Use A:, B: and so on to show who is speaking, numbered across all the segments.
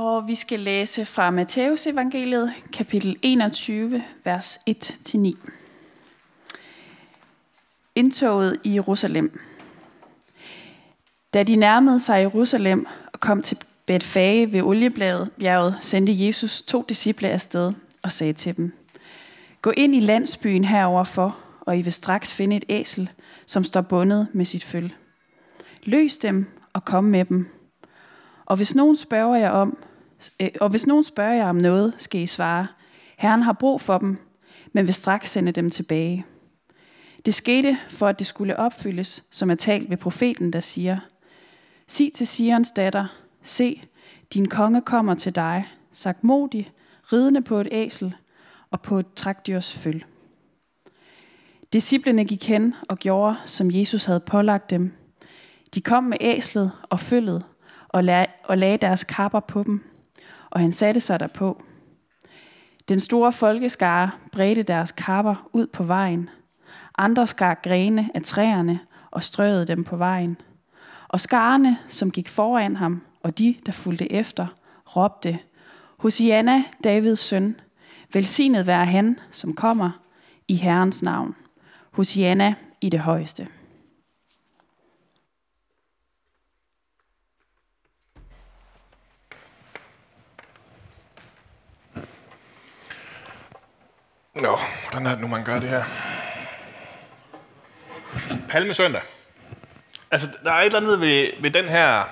A: Og vi skal læse fra Matteus evangeliet, kapitel 21, vers 1-9. Indtoget i Jerusalem. Da de nærmede sig Jerusalem og kom til Betfage ved oliebjerget, sendte Jesus to disciple afsted og sagde til dem, Gå ind i landsbyen heroverfor, og I vil straks finde et æsel, som står bundet med sit føl. Løs dem og kom med dem. Og hvis nogen spørger jer om, Øh, og hvis nogen spørger jer om noget, skal I svare, Herren har brug for dem, men vil straks sende dem tilbage. Det skete for, at det skulle opfyldes, som er talt ved profeten, der siger, Sig til Sions datter, se, din konge kommer til dig, sagt modig, ridende på et æsel og på et trækdyrs føl. Disciplene gik hen og gjorde, som Jesus havde pålagt dem. De kom med æslet og følget og, og lagde deres kapper på dem, og han satte sig derpå. Den store folkeskare bredte deres kapper ud på vejen. Andre skar grene af træerne og strøede dem på vejen. Og skarne, som gik foran ham, og de, der fulgte efter, råbte, Hosianna, Davids søn, velsignet være han, som kommer i Herrens navn. Hosianna i det højeste.
B: Nå, hvordan er det nu, man gør det her? Palmesøndag. Altså, der er et eller andet ved, ved den, her,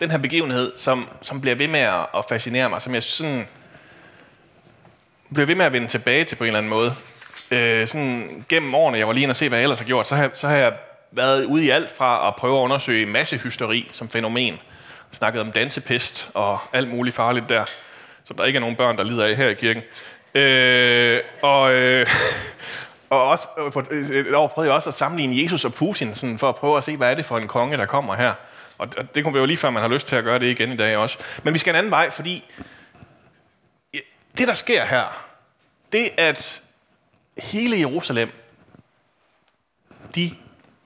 B: den her begivenhed, som, som bliver ved med at fascinere mig, som jeg sådan bliver ved med at vende tilbage til på en eller anden måde. Øh, sådan gennem årene, jeg var lige inde og se, hvad jeg ellers har gjort, så har, så har jeg været ude i alt fra at prøve at undersøge massehysteri som fænomen. Snakket om dansepest og alt muligt farligt der, som der ikke er nogen børn, der lider af her i kirken. Øh, og, øh, og også øh, på et år prøvede jeg også at sammenligne Jesus og Putin, sådan for at prøve at se, hvad er det for en konge, der kommer her. Og det kunne jo lige før, man har lyst til at gøre det igen i dag også. Men vi skal en anden vej, fordi det, der sker her, det at hele Jerusalem, de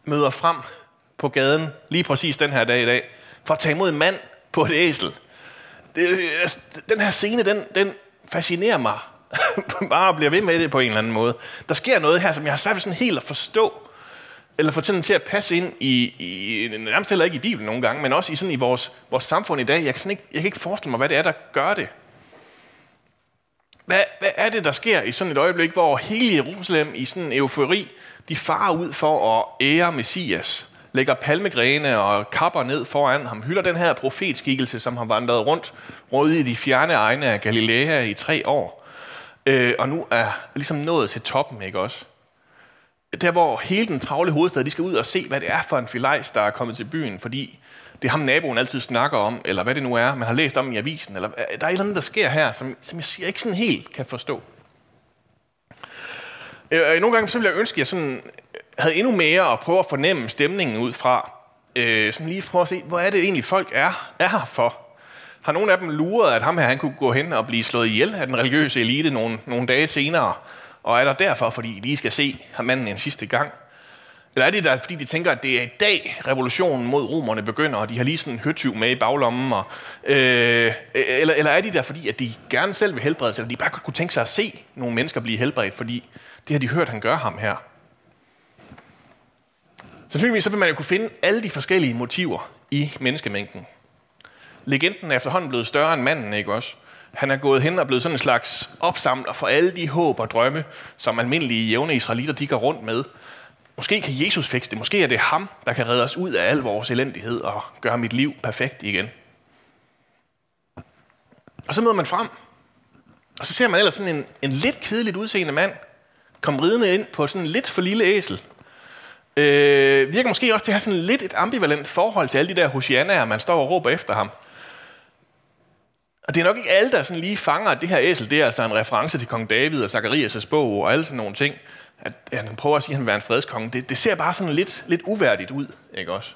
B: møder frem på gaden lige præcis den her dag i dag, for at tage imod en mand på et æsel. Det, altså, den her scene, den, den fascinerer mig bare bliver ved med det på en eller anden måde. Der sker noget her, som jeg har svært ved sådan helt at forstå, eller få til at passe ind i, i, nærmest heller ikke i Bibelen nogle gange, men også i, sådan i vores, vores samfund i dag. Jeg kan, sådan ikke, jeg kan ikke forestille mig, hvad det er, der gør det. Hvad, hvad er det, der sker i sådan et øjeblik, hvor hele Jerusalem i sådan en eufori, de farer ud for at ære Messias, lægger palmegrene og kapper ned foran ham, hylder den her profetskikkelse, som har vandret rundt, rundt i de fjerne egne af Galilea i tre år øh, og nu er ligesom nået til toppen, ikke også? Der, hvor hele den travle hovedstad, de skal ud og se, hvad det er for en filajs, der er kommet til byen, fordi det er ham, naboen altid snakker om, eller hvad det nu er, man har læst om i avisen, eller øh, der er et eller andet, der sker her, som, som jeg ikke sådan helt kan forstå. Øh, nogle gange så ville jeg ønske, at jeg sådan øh, havde endnu mere at prøve at fornemme stemningen ud fra. Øh, sådan lige prøve at se, hvor er det egentlig, folk er, er her for. Har nogen af dem luret, at ham her han kunne gå hen og blive slået ihjel af den religiøse elite nogle, nogle dage senere? Og er der derfor, fordi de lige skal se ham manden en sidste gang? Eller er det der, fordi de tænker, at det er i dag, revolutionen mod romerne begynder, og de har lige sådan en høtyv med i baglommen? Og, øh, eller, eller er de der, fordi at de gerne selv vil helbredes, eller de bare kunne tænke sig at se nogle mennesker blive helbredt, fordi det har de hørt, han gør ham her? Sandsynligvis så vil man jo kunne finde alle de forskellige motiver i menneskemængden legenden er efterhånden blevet større end manden, ikke også? Han er gået hen og blevet sådan en slags opsamler for alle de håb og drømme, som almindelige jævne israelitter de går rundt med. Måske kan Jesus fikse det. Måske er det ham, der kan redde os ud af al vores elendighed og gøre mit liv perfekt igen. Og så møder man frem. Og så ser man ellers sådan en, en lidt kedeligt udseende mand komme ridende ind på sådan en lidt for lille æsel. Øh, virker måske også til at have sådan lidt et ambivalent forhold til alle de der hosianaer, man står og råber efter ham. Og det er nok ikke alle, der sådan lige fanger, at det her æsel, det er altså en reference til kong David og Zacharias' bog og alle sådan nogle ting. At, han prøver at sige, at han vil være en fredskonge. Det, det ser bare sådan lidt, lidt uværdigt ud, ikke også?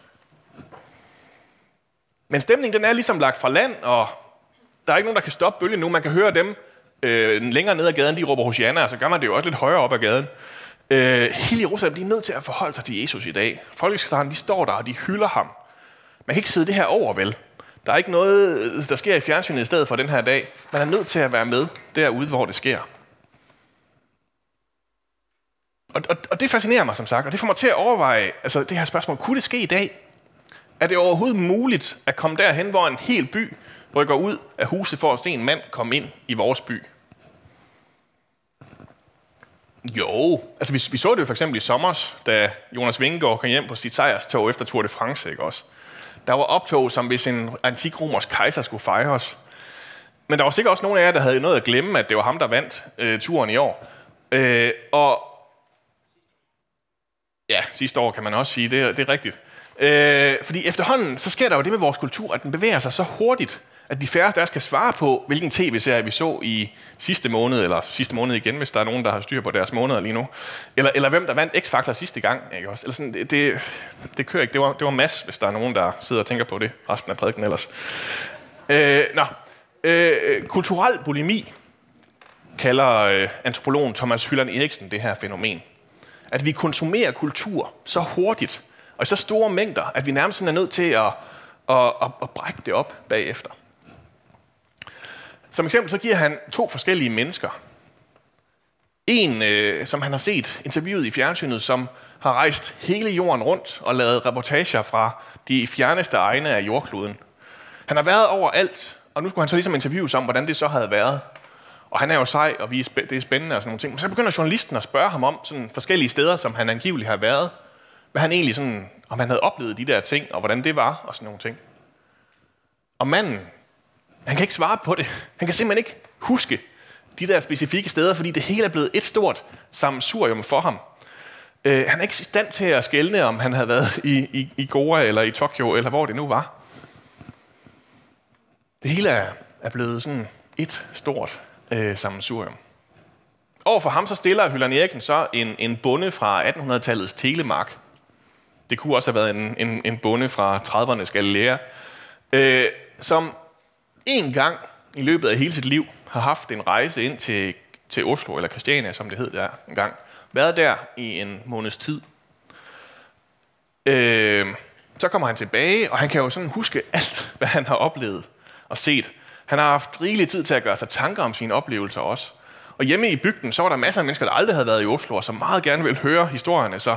B: Men stemningen den er ligesom lagt fra land, og der er ikke nogen, der kan stoppe bølgen nu. Man kan høre dem øh, længere ned ad gaden, de råber Hosianna, og så gør man det jo også lidt højere op ad gaden. Øh, hele Jerusalem de er nødt til at forholde sig til Jesus i dag. Folkeskaren, de står der, og de hylder ham. Man kan ikke sidde det her over, vel? Der er ikke noget, der sker i fjernsynet i stedet for den her dag. Man er nødt til at være med derude, hvor det sker. Og, og, og det fascinerer mig som sagt, og det får mig til at overveje altså det her spørgsmål. Kunne det ske i dag? Er det overhovedet muligt at komme derhen, hvor en hel by rykker ud af huset for at se en mand komme ind i vores by? Jo, altså vi, vi så det jo for eksempel i sommer, da Jonas Vingegaard kom hjem på sit sejrstog efter Tour de France, ikke også? Der var optog, som hvis en antik romersk kejser skulle fejres. Men der var sikkert også nogle af jer, der havde noget at glemme, at det var ham, der vandt øh, turen i år. Øh, og ja, sidste år kan man også sige, det, det er rigtigt. Øh, fordi efterhånden, så sker der jo det med vores kultur, at den bevæger sig så hurtigt, at de færreste der skal svare på, hvilken tv-serie vi så i sidste måned, eller sidste måned igen, hvis der er nogen, der har styr på deres måneder lige nu. Eller, eller hvem der vandt X-Factor sidste gang. Ikke også? Eller sådan, det, det, det kører ikke. Det var, det var mass, hvis der er nogen, der sidder og tænker på det resten af prædiken ellers. Øh, nå. Øh, kulturel bulimi kalder øh, antropologen Thomas Hylland Eriksen det her fænomen. At vi konsumerer kultur så hurtigt, og i så store mængder, at vi nærmest er nødt til at, at, at, at brække det op bagefter. Som eksempel så giver han to forskellige mennesker. En, øh, som han har set interviewet i fjernsynet, som har rejst hele jorden rundt og lavet reportager fra de fjerneste egne af jordkloden. Han har været overalt, og nu skulle han så ligesom interviews om, hvordan det så havde været. Og han er jo sej, og vi er det er spændende og sådan nogle ting. Men så begynder journalisten at spørge ham om sådan forskellige steder, som han angiveligt har været. Hvad han egentlig sådan, om han havde oplevet de der ting, og hvordan det var, og sådan nogle ting. Og manden, han kan ikke svare på det. Han kan simpelthen ikke huske de der specifikke steder, fordi det hele er blevet et stort sammensurium for ham. Øh, han er ikke i stand til at skælne, om han havde været i, i, i Goa eller i Tokyo, eller hvor det nu var. Det hele er, er blevet sådan et stort øh, sammensurium. Overfor ham så stiller Hylland Eriksen så en, en bonde fra 1800-tallets Telemark. Det kunne også have været en, en, en bonde fra 30'ernes Galilea, øh, som en gang i løbet af hele sit liv har haft en rejse ind til, til Oslo, eller Christiania, som det hed der en gang. Været der i en måneds tid. Øh, så kommer han tilbage, og han kan jo sådan huske alt, hvad han har oplevet og set. Han har haft rigelig tid til at gøre sig tanker om sine oplevelser også. Og hjemme i bygden, så var der masser af mennesker, der aldrig havde været i Oslo, og som meget gerne ville høre historierne. Så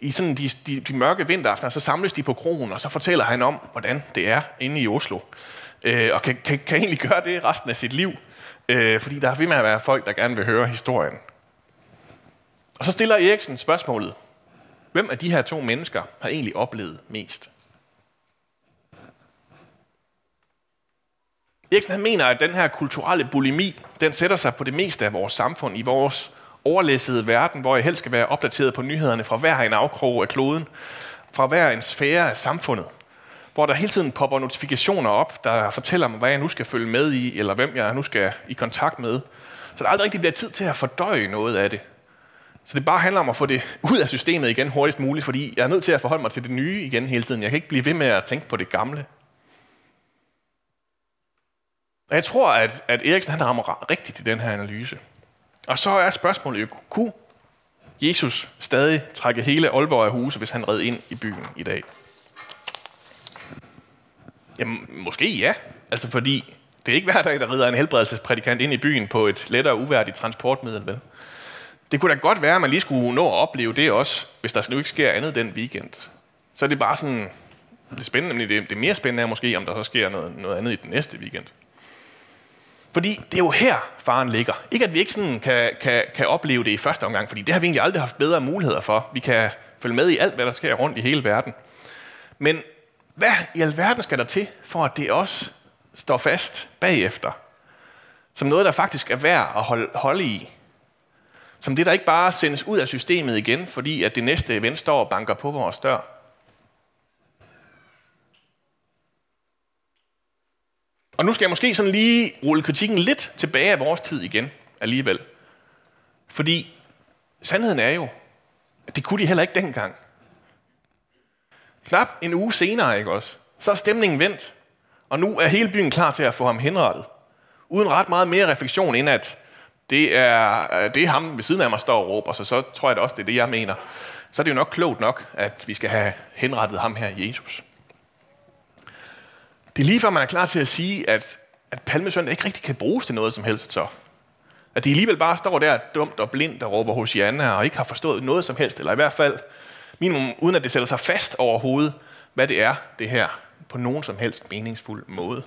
B: i sådan de, de, de mørke vinteraftener, så samles de på kronen, og så fortæller han om, hvordan det er inde i Oslo øh, og kan, kan, kan egentlig gøre det resten af sit liv, øh, fordi der er ved med at være folk, der gerne vil høre historien. Og så stiller Eriksen spørgsmålet, hvem af de her to mennesker har egentlig oplevet mest? Eriksen han mener, at den her kulturelle bulimi, den sætter sig på det meste af vores samfund, i vores overlæssede verden, hvor jeg helst skal være opdateret på nyhederne fra hver en afkrog af kloden, fra hver en sfære af samfundet hvor der hele tiden popper notifikationer op, der fortæller mig, hvad jeg nu skal følge med i, eller hvem jeg nu skal i kontakt med. Så der aldrig rigtig bliver tid til at fordøje noget af det. Så det bare handler om at få det ud af systemet igen hurtigst muligt, fordi jeg er nødt til at forholde mig til det nye igen hele tiden. Jeg kan ikke blive ved med at tænke på det gamle. Og jeg tror, at, at Eriksen han rammer rigtigt i den her analyse. Og så er spørgsmålet jo, kunne Jesus stadig trække hele Aalborg af huse, hvis han red ind i byen i dag? Jamen, måske ja. Altså fordi, det er ikke hver dag, der rider en helbredelsesprædikant ind i byen på et lettere uværdigt transportmiddel, vel? Det kunne da godt være, at man lige skulle nå at opleve det også, hvis der nu ikke sker andet den weekend. Så er det bare sådan, det spændende, men det, det mere spændende er måske, om der så sker noget, noget andet i den næste weekend. Fordi det er jo her, faren ligger. Ikke at vi ikke sådan kan, kan, kan opleve det i første omgang, fordi det har vi egentlig aldrig haft bedre muligheder for. Vi kan følge med i alt, hvad der sker rundt i hele verden. Men hvad i alverden skal der til, for at det også står fast bagefter? Som noget, der faktisk er værd at holde, holde i. Som det, der ikke bare sendes ud af systemet igen, fordi at det næste event står og banker på vores dør. Og nu skal jeg måske sådan lige rulle kritikken lidt tilbage af vores tid igen alligevel. Fordi sandheden er jo, at det kunne de heller ikke dengang. Knap en uge senere, ikke også? Så er stemningen vendt, og nu er hele byen klar til at få ham henrettet. Uden ret meget mere refleksion, end at det er, øh, det er ham ved siden af mig, står og råber, så så tror jeg da også, det er det, jeg mener. Så er det jo nok klogt nok, at vi skal have henrettet ham her, Jesus. Det er lige før man er klar til at sige, at, at palmesøndag ikke rigtig kan bruges til noget som helst så. At de alligevel bare står der dumt og blindt og råber hos Janne og ikke har forstået noget som helst, eller i hvert fald minimum uden at det sætter sig fast overhovedet, hvad det er, det her, på nogen som helst meningsfuld måde.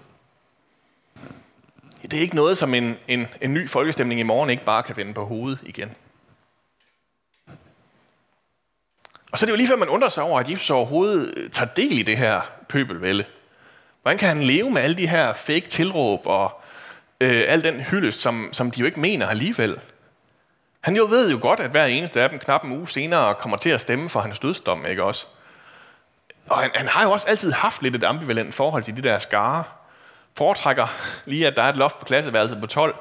B: Det er ikke noget, som en, en, en ny folkestemning i morgen ikke bare kan vende på hovedet igen. Og så er det jo lige før, man undrer sig over, at Jesus overhovedet øh, tager del i det her pøbelvælde. Hvordan kan han leve med alle de her fake tilråb og øh, al den hyldest, som, som de jo ikke mener alligevel? Han jo ved jo godt, at hver eneste af dem knap en uge senere kommer til at stemme for hans dødsdom, ikke også? Og han, han har jo også altid haft lidt et ambivalent forhold til de der skare. Foretrækker lige, at der er et loft på klasseværelset på 12,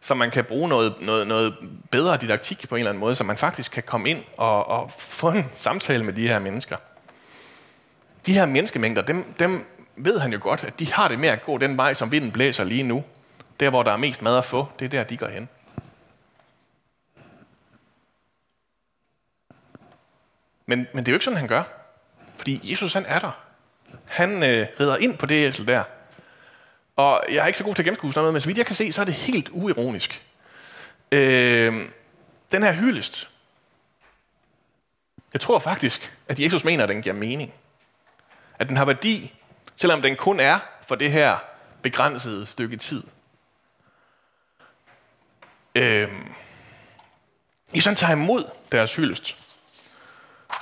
B: så man kan bruge noget, noget, noget bedre didaktik på en eller anden måde, så man faktisk kan komme ind og, og få en samtale med de her mennesker. De her menneskemængder, dem, dem ved han jo godt, at de har det med at gå den vej, som vinden blæser lige nu. Der, hvor der er mest mad at få, det er der, de går hen. Men, men det er jo ikke sådan, han gør. Fordi Jesus, han er der. Han øh, rider ind på det æsel der. Og jeg er ikke så god til at gennemskue sådan noget, men så vidt jeg kan se, så er det helt uironisk. Øh, den her hyldest. Jeg tror faktisk, at Jesus mener, at den giver mening. At den har værdi, selvom den kun er for det her begrænsede stykke tid. Øh, I sådan tager imod deres hyldest.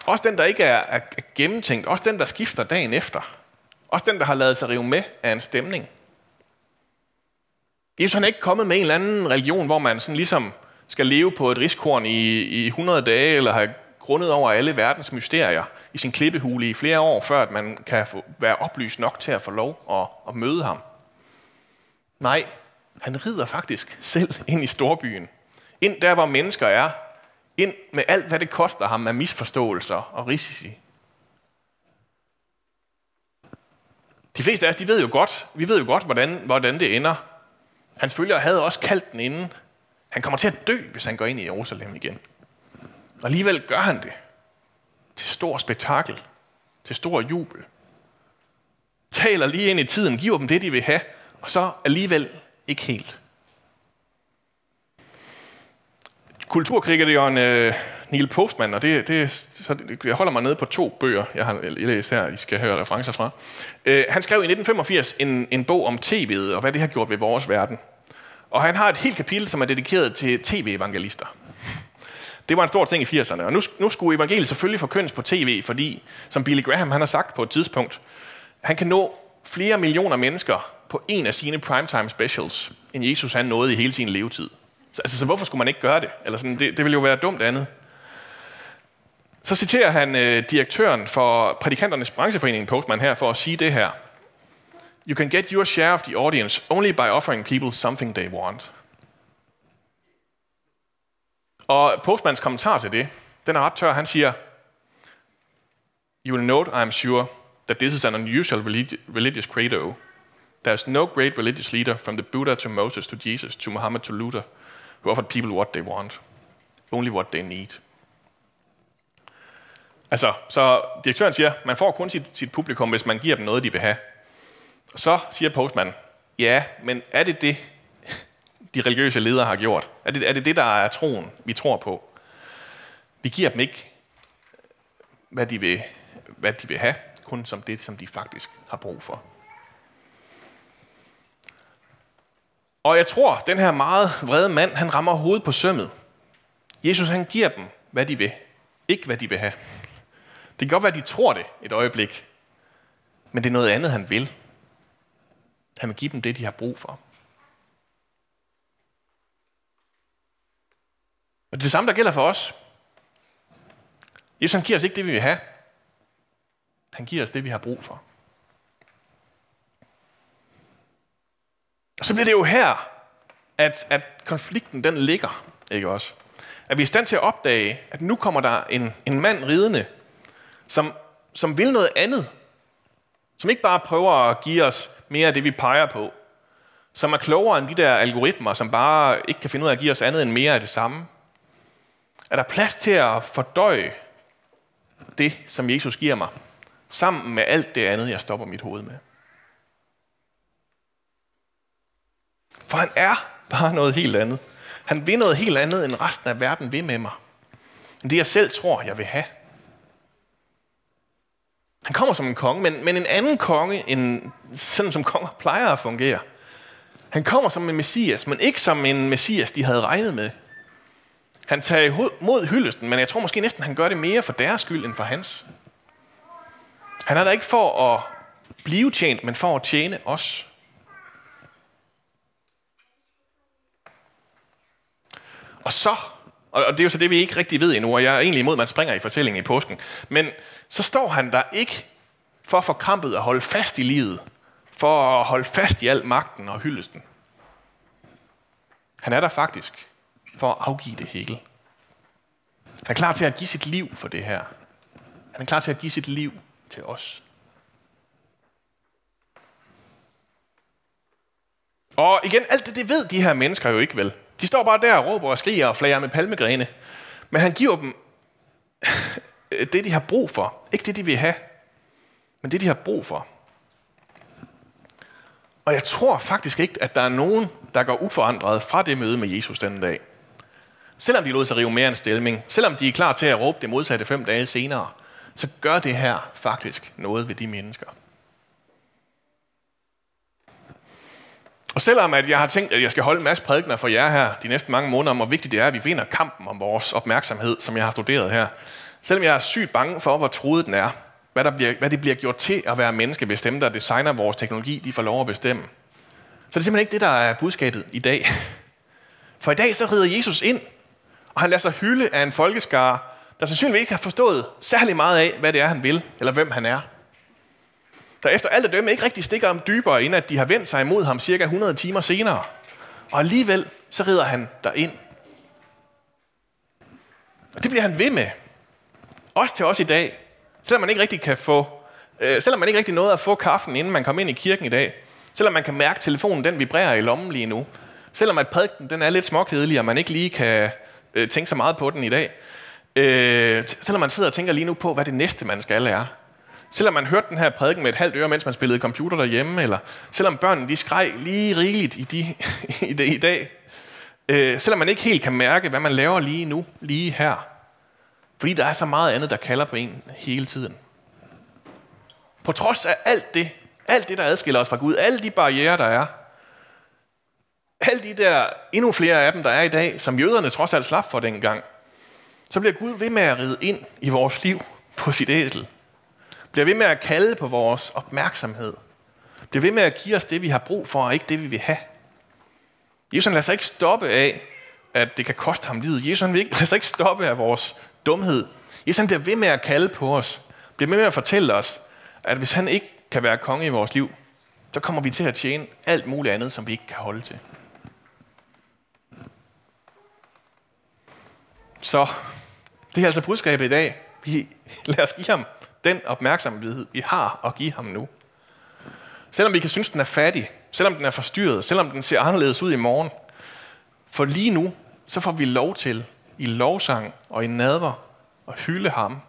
B: Også den, der ikke er, er gennemtænkt. Også den, der skifter dagen efter. Også den, der har lavet sig rive med af en stemning. Jesus han er ikke kommet med en eller anden religion, hvor man sådan ligesom skal leve på et riskorn i, i 100 dage, eller have grundet over alle verdens mysterier i sin klippehule i flere år, før at man kan få, være oplyst nok til at få lov at, at møde ham. Nej, han rider faktisk selv ind i storbyen. Ind der, hvor mennesker er, ind med alt, hvad det koster ham af misforståelser og risici. De fleste af os, de ved jo godt, vi ved jo godt, hvordan, hvordan det ender. Hans følgere havde også kaldt den inden. Han kommer til at dø, hvis han går ind i Jerusalem igen. Og alligevel gør han det. Til stor spektakel. Til stor jubel. Taler lige ind i tiden, giver dem det, de vil have, og så alligevel ikke helt. Kulturkritikeren øh, Neil Postman, og det, det, så jeg holder mig nede på to bøger, jeg har læst her, I skal høre referencer fra. Øh, han skrev i 1985 en, en bog om tv'et, og hvad det har gjort ved vores verden. Og han har et helt kapitel, som er dedikeret til tv-evangelister. Det var en stor ting i 80'erne, og nu, nu skulle evangeliet selvfølgelig forkyndes på tv, fordi, som Billy Graham han har sagt på et tidspunkt, han kan nå flere millioner mennesker på en af sine primetime specials, end Jesus han nåede i hele sin levetid. Så, altså, så hvorfor skulle man ikke gøre det? Eller sådan, det, det ville jo være dumt andet. Så citerer han øh, direktøren for prædikanternes brancheforening Postman her for at sige det her. You can get your share of the audience only by offering people something they want. Og Postmans kommentar til det, den er ret tør. Han siger, You will note, I am sure, that this is an unusual religious credo. There's no great religious leader from the Buddha to Moses to Jesus to Muhammad to Luther who offered people what they want. Only what they need. Altså, så direktøren siger, man får kun sit, sit publikum, hvis man giver dem noget, de vil have. Og så siger postmanden, ja, men er det det, de religiøse ledere har gjort? Er det, er det det, der er troen, vi tror på? Vi giver dem ikke, hvad de vil, hvad de vil have, kun som det, som de faktisk har brug for. Og jeg tror, den her meget vrede mand, han rammer hovedet på sømmet. Jesus, han giver dem, hvad de vil. Ikke, hvad de vil have. Det kan godt være, at de tror det et øjeblik. Men det er noget andet, han vil. Han vil give dem det, de har brug for. Og det er det samme, der gælder for os. Jesus han giver os ikke det, vi vil have. Han giver os det, vi har brug for. Og så bliver det jo her, at, at konflikten den ligger, ikke også? At vi er i stand til at opdage, at nu kommer der en, en mand ridende, som, som vil noget andet. Som ikke bare prøver at give os mere af det, vi peger på. Som er klogere end de der algoritmer, som bare ikke kan finde ud af at give os andet end mere af det samme. Er der plads til at fordøje det, som Jesus giver mig, sammen med alt det andet, jeg stopper mit hoved med? For han er bare noget helt andet. Han vil noget helt andet, end resten af verden vil med mig. End det, jeg selv tror, jeg vil have. Han kommer som en konge, men, men en anden konge, end sådan som konger plejer at fungere. Han kommer som en messias, men ikke som en messias, de havde regnet med. Han tager mod hyldesten, men jeg tror måske næsten, han gør det mere for deres skyld, end for hans. Han er der ikke for at blive tjent, men for at tjene os. Og så, og det er jo så det, vi ikke rigtig ved endnu, og jeg er egentlig imod, at man springer i fortællingen i påsken, men så står han der ikke for at få krampet at holde fast i livet, for at holde fast i al magten og hyldesten. Han er der faktisk for at afgive det hele. Han er klar til at give sit liv for det her. Han er klar til at give sit liv til os. Og igen, alt det, det ved de her mennesker jo ikke vel. De står bare der og råber og skriger og flager med palmegrene. Men han giver dem det, de har brug for. Ikke det, de vil have, men det, de har brug for. Og jeg tror faktisk ikke, at der er nogen, der går uforandret fra det møde med Jesus den dag. Selvom de lod sig rive mere en stilling, selvom de er klar til at råbe det modsatte fem dage senere, så gør det her faktisk noget ved de mennesker. Og selvom at jeg har tænkt, at jeg skal holde en masse prædikner for jer her de næste mange måneder om, hvor vigtigt det er, at vi vinder kampen om vores opmærksomhed, som jeg har studeret her. Selvom jeg er sygt bange for, hvor troet den er, hvad, der bliver, hvad det bliver gjort til at være menneske, hvis dem, der designer vores teknologi, de får lov at bestemme. Så det er simpelthen ikke det, der er budskabet i dag. For i dag så rider Jesus ind, og han lader sig hylde af en folkeskare, der sandsynligvis ikke har forstået særlig meget af, hvad det er, han vil, eller hvem han er. Der efter alt at dømme ikke rigtig stikker om dybere, inden at de har vendt sig imod ham cirka 100 timer senere. Og alligevel så rider han ind. Og det bliver han ved med. Også til os i dag. Selvom man ikke rigtig kan få, øh, selvom man ikke rigtig nåede at få kaffen, inden man kom ind i kirken i dag. Selvom man kan mærke, at telefonen den vibrerer i lommen lige nu. Selvom at prædiken den er lidt småkedelig, og man ikke lige kan øh, tænke så meget på den i dag. Øh, selvom man sidder og tænker lige nu på, hvad det næste, man skal er. Selvom man hørte den her prædiken med et halvt øre, mens man spillede computer derhjemme, eller selvom børnene de skreg lige rigeligt i, de, i, det, i dag. Øh, selvom man ikke helt kan mærke, hvad man laver lige nu, lige her. Fordi der er så meget andet, der kalder på en hele tiden. På trods af alt det, alt det, der adskiller os fra Gud, alle de barriere, der er, alle de der, endnu flere af dem, der er i dag, som jøderne trods alt slap for dengang, så bliver Gud ved med at ride ind i vores liv på sit æsel. Bliver ved med at kalde på vores opmærksomhed. Bliver ved med at give os det, vi har brug for, og ikke det, vi vil have. Jesus lader sig ikke stoppe af, at det kan koste ham livet. Jesus han lader sig ikke stoppe af vores dumhed. Jesus han bliver ved med at kalde på os. Bliver ved med at fortælle os, at hvis han ikke kan være konge i vores liv, så kommer vi til at tjene alt muligt andet, som vi ikke kan holde til. Så det er altså budskabet i dag. Vi, lad os give ham den opmærksomhed, vi har at give ham nu. Selvom vi kan synes, den er fattig, selvom den er forstyrret, selvom den ser anderledes ud i morgen. For lige nu, så får vi lov til i lovsang og i nadver at hylde ham.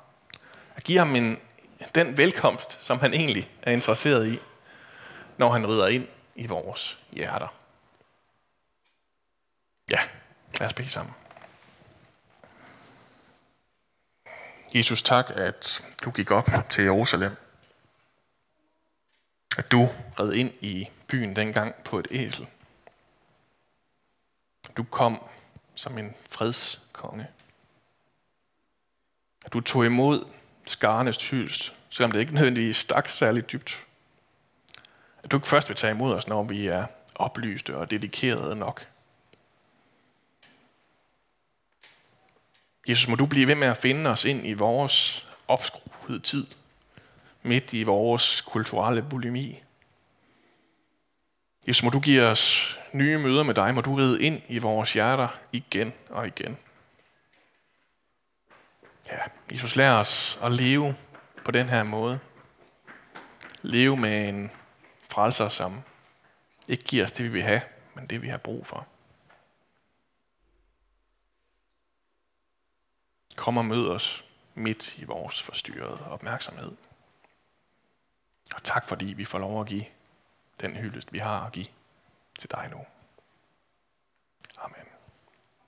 B: At give ham en, den velkomst, som han egentlig er interesseret i, når han rider ind i vores hjerter. Ja, lad os bede sammen. Jesus, tak, at du gik op til Jerusalem. At du red ind i byen dengang på et æsel. Du kom som en fredskonge. At du tog imod skarnes hyldst, selvom det ikke nødvendigvis stak særligt dybt. At du ikke først vil tage imod os, når vi er oplyste og dedikerede nok. Jesus, må du blive ved med at finde os ind i vores opskruede tid, midt i vores kulturelle bulimi. Jesus, må du give os nye møder med dig, må du ride ind i vores hjerter igen og igen. Ja, Jesus, lær os at leve på den her måde. Leve med en frelser, som ikke giver os det, vi vil have, men det, vi har brug for. Kom og mød os midt i vores forstyrrede opmærksomhed. Og tak fordi vi får lov at give den hyldest, vi har at give til dig nu. Amen.